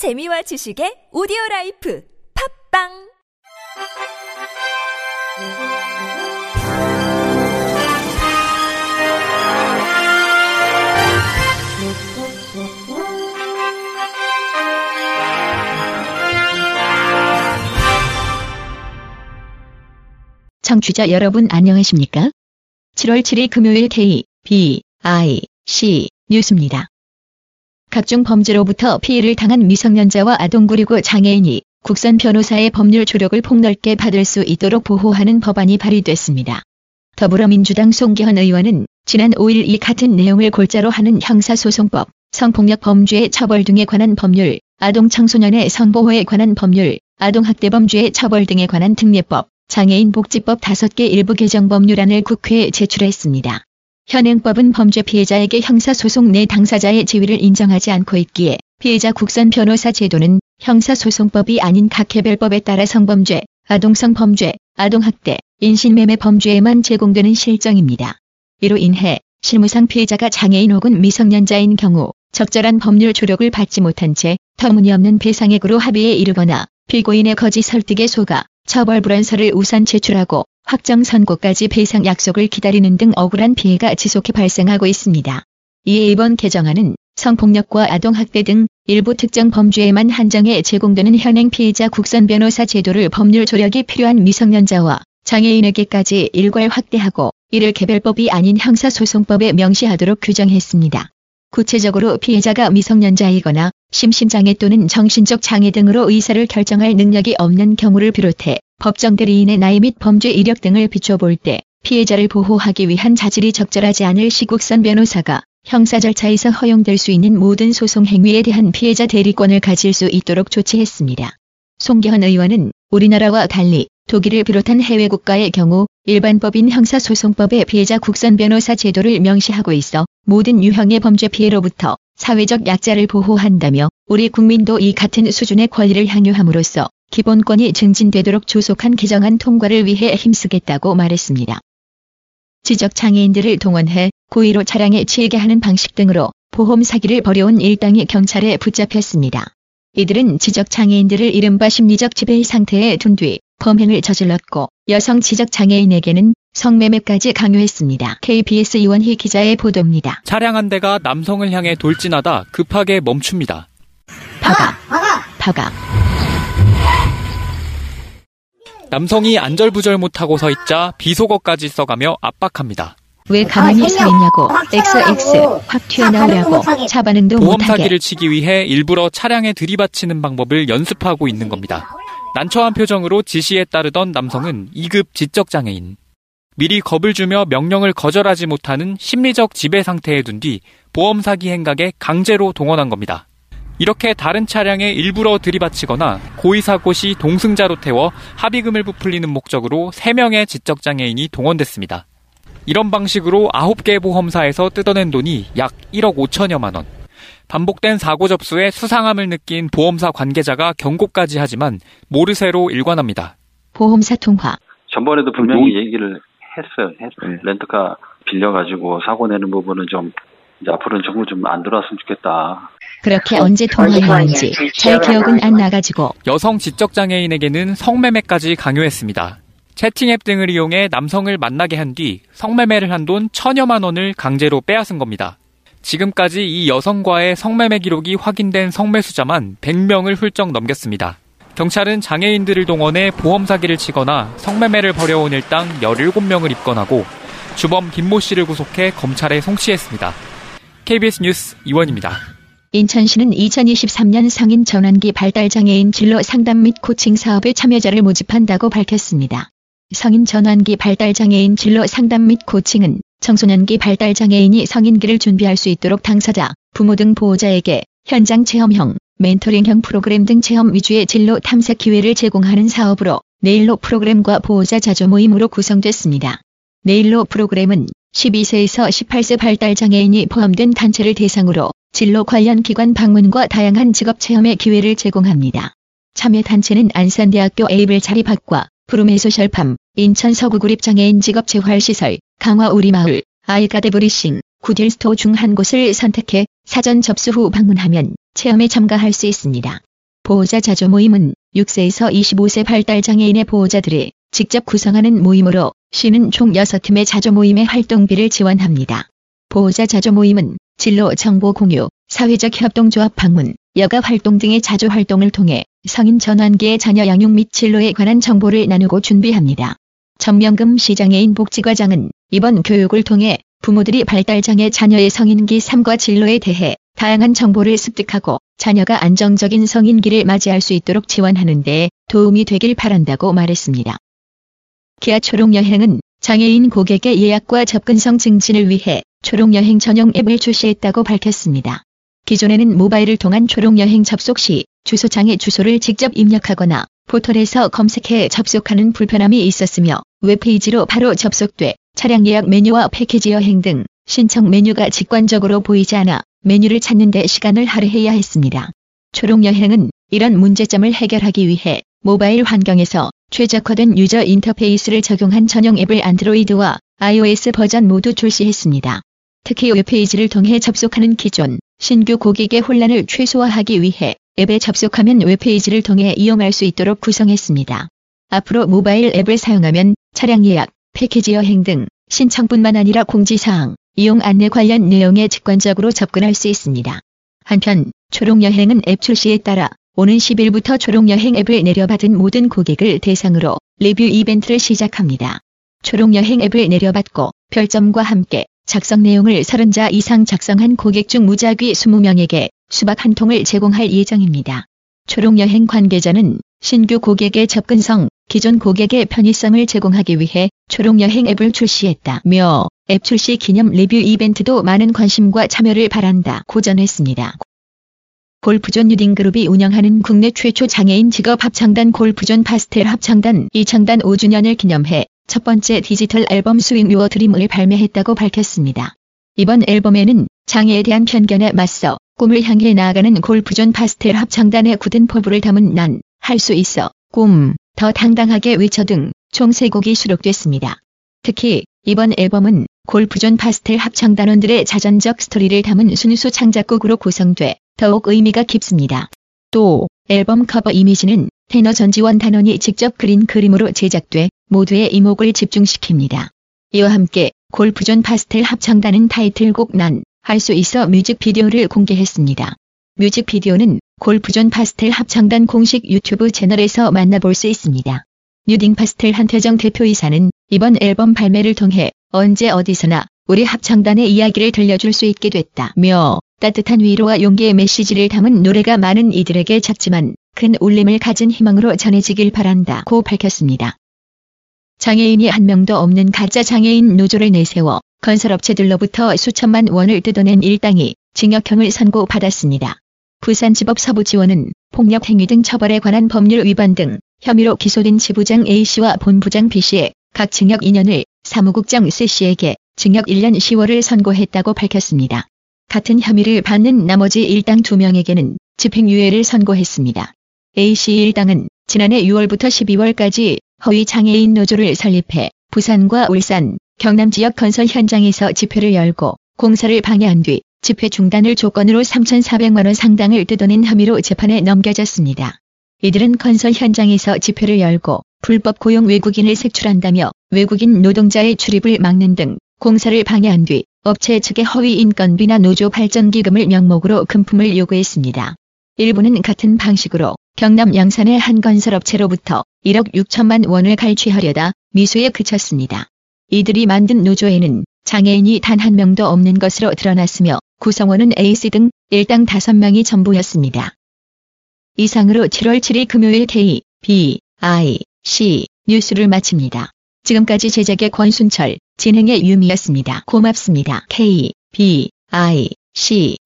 재미와 지식의 오디오 라이프 팝빵 청취자 여러분 안녕하십니까? 7월 7일 금요일 K, B, I, C 뉴스입니다. 각종 범죄로부터 피해를 당한 미성년자와 아동 그리고 장애인이 국선 변호사의 법률 조력을 폭넓게 받을 수 있도록 보호하는 법안이 발의됐습니다. 더불어민주당 송기현 의원은 지난 5일 이 같은 내용을 골자로 하는 형사소송법, 성폭력 범죄 처벌 등에 관한 법률, 아동 청소년의 성보호에 관한 법률, 아동학대범죄 처벌 등에 관한 특례법, 장애인 복지법 5개 일부 개정 법률안을 국회에 제출했습니다. 현행법은 범죄 피해자에게 형사소송 내 당사자의 지위를 인정하지 않고 있기에 피해자 국선 변호사 제도는 형사소송법이 아닌 각 개별법에 따라 성범죄, 아동성 범죄, 아동학대, 인신매매 범죄에만 제공되는 실정입니다. 이로 인해 실무상 피해자가 장애인 혹은 미성년자인 경우 적절한 법률 조력을 받지 못한 채 터무니없는 배상액으로 합의에 이르거나 피고인의 거짓 설득에 속아 처벌 불안서를 우선 제출하고 확정 선고까지 배상 약속을 기다리는 등 억울한 피해가 지속해 발생하고 있습니다. 이에 이번 개정안은 성폭력과 아동학대 등 일부 특정 범죄에만 한정해 제공되는 현행 피해자 국선 변호사 제도를 법률 조력이 필요한 미성년자와 장애인에게까지 일괄 확대하고 이를 개별법이 아닌 형사소송법에 명시하도록 규정했습니다. 구체적으로 피해자가 미성년자이거나 심신장애 또는 정신적 장애 등으로 의사를 결정할 능력이 없는 경우를 비롯해 법정 대리인의 나이 및 범죄 이력 등을 비춰볼 때 피해자를 보호하기 위한 자질이 적절하지 않을 시국선 변호사가 형사 절차에서 허용될 수 있는 모든 소송 행위에 대한 피해자 대리권을 가질 수 있도록 조치했습니다. 송기현 의원은 우리나라와 달리 독일을 비롯한 해외 국가의 경우 일반법인 형사소송법에 피해자 국선 변호사 제도를 명시하고 있어 모든 유형의 범죄 피해로부터 사회적 약자를 보호한다며 우리 국민도 이 같은 수준의 권리를 향유함으로써 기본권이 증진되도록 조속한 개정안 통과를 위해 힘쓰겠다고 말했습니다. 지적장애인들을 동원해 고의로 차량에 치이게 하는 방식 등으로 보험 사기를 벌여온 일당이 경찰에 붙잡혔습니다. 이들은 지적장애인들을 이른바 심리적 지배 상태에 둔 뒤 범행을 저질렀고 여성 지적장애인에게는 성매매까지 강요했습니다. KBS 이원희 기자의 보도입니다. 차량 한 대가 남성을 향해 돌진하다 급하게 멈춥니다. 파가, 파가. 남성이 안절부절 못하고 서 있자 비속어까지 써가며 압박합니다. 왜 가만히 서 있냐고 XX 확 튀어나오려고 차 반응도 보험 못하게 사기를 치기 위해 일부러 차량에 들이받치는 방법을 연습하고 있는 겁니다. 난처한 표정으로 지시에 따르던 남성은 2급 지적장애인. 미리 겁을 주며 명령을 거절하지 못하는 심리적 지배 상태에 둔 뒤 보험 사기 행각에 강제로 동원한 겁니다. 이렇게 다른 차량에 일부러 들이받치거나 고의사고 시 동승자로 태워 합의금을 부풀리는 목적으로 3명의 지적장애인이 동원됐습니다. 이런 방식으로 9개 보험사에서 뜯어낸 돈이 약 1억 5천여만 원. 반복된 사고 접수에 수상함을 느낀 보험사 관계자가 경고까지 하지만 모르쇠로 일관합니다. 보험사 통화 전번에도 분명히 얘기를 했어요. 했- 렌터카 빌려가지고 사고 내는 부분은 좀 이제 앞으로는 정부 좀안 들어왔으면 좋겠다. 그렇게 언제 통화했는지 잘 기억은 안 나가지고 여성 지적장애인에게는 성매매까지 강요했습니다. 채팅 앱 등을 이용해 남성을 만나게 한 뒤 성매매를 한 돈 천여만 원을 강제로 빼앗은 겁니다. 지금까지 이 여성과의 성매매 기록이 확인된 성매수자만 100명을 훌쩍 넘겼습니다. 경찰은 장애인들을 동원해 보험 사기를 치거나 성매매를 벌여온 일당 17명을 입건하고 주범 김모 씨를 구속해 검찰에 송치했습니다. KBS 뉴스 이원입니다. 인천시는 2023년 성인 전환기 발달장애인 진로 상담 및 코칭 사업에 참여자를 모집한다고 밝혔습니다. 성인 전환기 발달장애인 진로 상담 및 코칭은 청소년기 발달장애인이 성인기를 준비할 수 있도록 당사자, 부모 등 보호자에게 현장 체험형, 멘토링형 프로그램 등 체험 위주의 진로 탐색 기회를 제공하는 사업으로 네일로 프로그램과 보호자 자조 모임으로 구성됐습니다. 네일로 프로그램은 12세에서 18세 발달장애인이 포함된 단체를 대상으로 진로 관련 기관 방문과 다양한 직업 체험의 기회를 제공합니다. 참여 단체는 안산대학교 에이블 자립학과, 푸르메소셜팜, 인천 서구구립장애인 직업재활시설, 강화 우리마을, 아이갓에브리씽, 굿윌스토어 중 한 곳을 선택해 사전 접수 후 방문하면 체험에 참가할 수 있습니다. 보호자 자조 모임은 6세에서 25세 발달 장애인의 보호자들이 직접 구성하는 모임으로 시는 총 6팀의 자조 모임의 활동비를 지원합니다. 보호자 자조 모임은 진로 정보 공유, 사회적 협동조합 방문, 여가 활동 등의 자조 활동을 통해 성인 전환기의 자녀 양육 및 진로에 관한 정보를 나누고 준비합니다. 전명금 시장애인 복지과장은 이번 교육을 통해 부모들이 발달장애 자녀의 성인기 삶과 진로에 대해 다양한 정보를 습득하고 자녀가 안정적인 성인기를 맞이할 수 있도록 지원하는 데 도움이 되길 바란다고 말했습니다. 기아 초록 여행은 장애인 고객의 예약과 접근성 증진을 위해 초록여행 전용 앱을 출시했다고 밝혔습니다. 기존에는 모바일을 통한 초록여행 접속 시 주소창에 주소를 직접 입력하거나 포털에서 검색해 접속하는 불편함이 있었으며 웹페이지로 바로 접속돼 차량 예약 메뉴와 패키지 여행 등 신청 메뉴가 직관적으로 보이지 않아 메뉴를 찾는 데 시간을 할애해야 했습니다. 초록여행은 이런 문제점을 해결하기 위해 모바일 환경에서 최적화된 유저 인터페이스를 적용한 전용 앱을 안드로이드와 iOS 버전 모두 출시했습니다. 특히 웹페이지를 통해 접속하는 기존, 신규 고객의 혼란을 최소화하기 위해 앱에 접속하면 웹페이지를 통해 이용할 수 있도록 구성했습니다. 앞으로 모바일 앱을 사용하면 차량 예약, 패키지 여행 등 신청뿐만 아니라 공지사항, 이용 안내 관련 내용에 직관적으로 접근할 수 있습니다. 한편 초록여행은 앱 출시에 따라 오는 10일부터 초록여행 앱을 내려받은 모든 고객을 대상으로 리뷰 이벤트를 시작합니다. 초록여행 앱을 내려받고 별점과 함께 작성 내용을 30자 이상 작성한 고객 중 무작위 20명에게 수박 한 통을 제공할 예정입니다. 초록여행 관계자는 신규 고객의 접근성, 기존 고객의 편의성을 제공하기 위해 초록여행 앱을 출시했다며 앱 출시 기념 리뷰 이벤트도 많은 관심과 참여를 바란다 고 전했습니다. 골프존 뉴딘그룹이 운영하는 국내 최초 장애인 직업 합창단 골프존 파스텔 합창단이 창단 5주년을 기념해 첫 번째 디지털 앨범 Swing Your Dream을 발매했다고 밝혔습니다. 이번 앨범에는 장애에 대한 편견에 맞서 꿈을 향해 나아가는 골프존 파스텔 합창단의 굳은 포부를 담은 난, 할 수 있어, 꿈, 더 당당하게 외쳐 등 총 3곡이 수록됐습니다. 특히 이번 앨범은 골프존 파스텔 합창단원들의 자전적 스토리를 담은 순수 창작곡으로 구성돼 더욱 의미가 깊습니다. 또 앨범 커버 이미지는 테너 전지원 단원이 직접 그린 그림으로 제작돼 모두의 이목을 집중시킵니다. 이와 함께 골프존 파스텔 합창단은 타이틀곡 난 할 수 있어 뮤직비디오를 공개했습니다. 뮤직비디오는 골프존 파스텔 합창단 공식 유튜브 채널에서 만나볼 수 있습니다. 뉴딘 파스텔 한태정 대표이사는 이번 앨범 발매를 통해 언제 어디서나 우리 합창단의 이야기를 들려줄 수 있게 됐다며 따뜻한 위로와 용기의 메시지를 담은 노래가 많은 이들에게 작지만 큰 울림을 가진 희망으로 전해지길 바란다고 밝혔습니다. 장애인이 한 명도 없는 가짜 장애인 노조를 내세워 건설업체들로부터 수천만 원을 뜯어낸 일당이 징역형을 선고받았습니다. 부산지법 서부지원은 폭력행위 등 처벌에 관한 법률 위반 등 혐의로 기소된 지부장 A씨와 본부장 B씨의 각 징역 2년을 사무국장 C씨에게 징역 1년 10월을 선고했다고 밝혔습니다. 같은 혐의를 받는 나머지 일당 2명에게는 집행유예를 선고했습니다. A씨 일당은 지난해 6월부터 12월까지 허위 장애인 노조를 설립해 부산과 울산, 경남 지역 건설 현장에서 집회를 열고 공사를 방해한 뒤 집회 중단을 조건으로 3,400만원 상당을 뜯어낸 혐의로 재판에 넘겨졌습니다. 이들은 건설 현장에서 집회를 열고 불법 고용 외국인을 색출한다며 외국인 노동자의 출입을 막는 등 공사를 방해한 뒤 업체 측의 허위 인건비나 노조 발전 기금을 명목으로 금품을 요구했습니다. 일부는 같은 방식으로 경남 양산의 한 건설업체로부터 1억 6천만 원을 갈취하려다 미수에 그쳤습니다. 이들이 만든 노조에는 장애인이 단 한 명도 없는 것으로 드러났으며 구성원은 A씨 등 일당 5명이 전부였습니다. 이상으로 7월 7일 금요일 K, B, I, C 뉴스를 마칩니다. 지금까지 제작의 권순철, 진행의 유미였습니다. 고맙습니다. K, B, I, C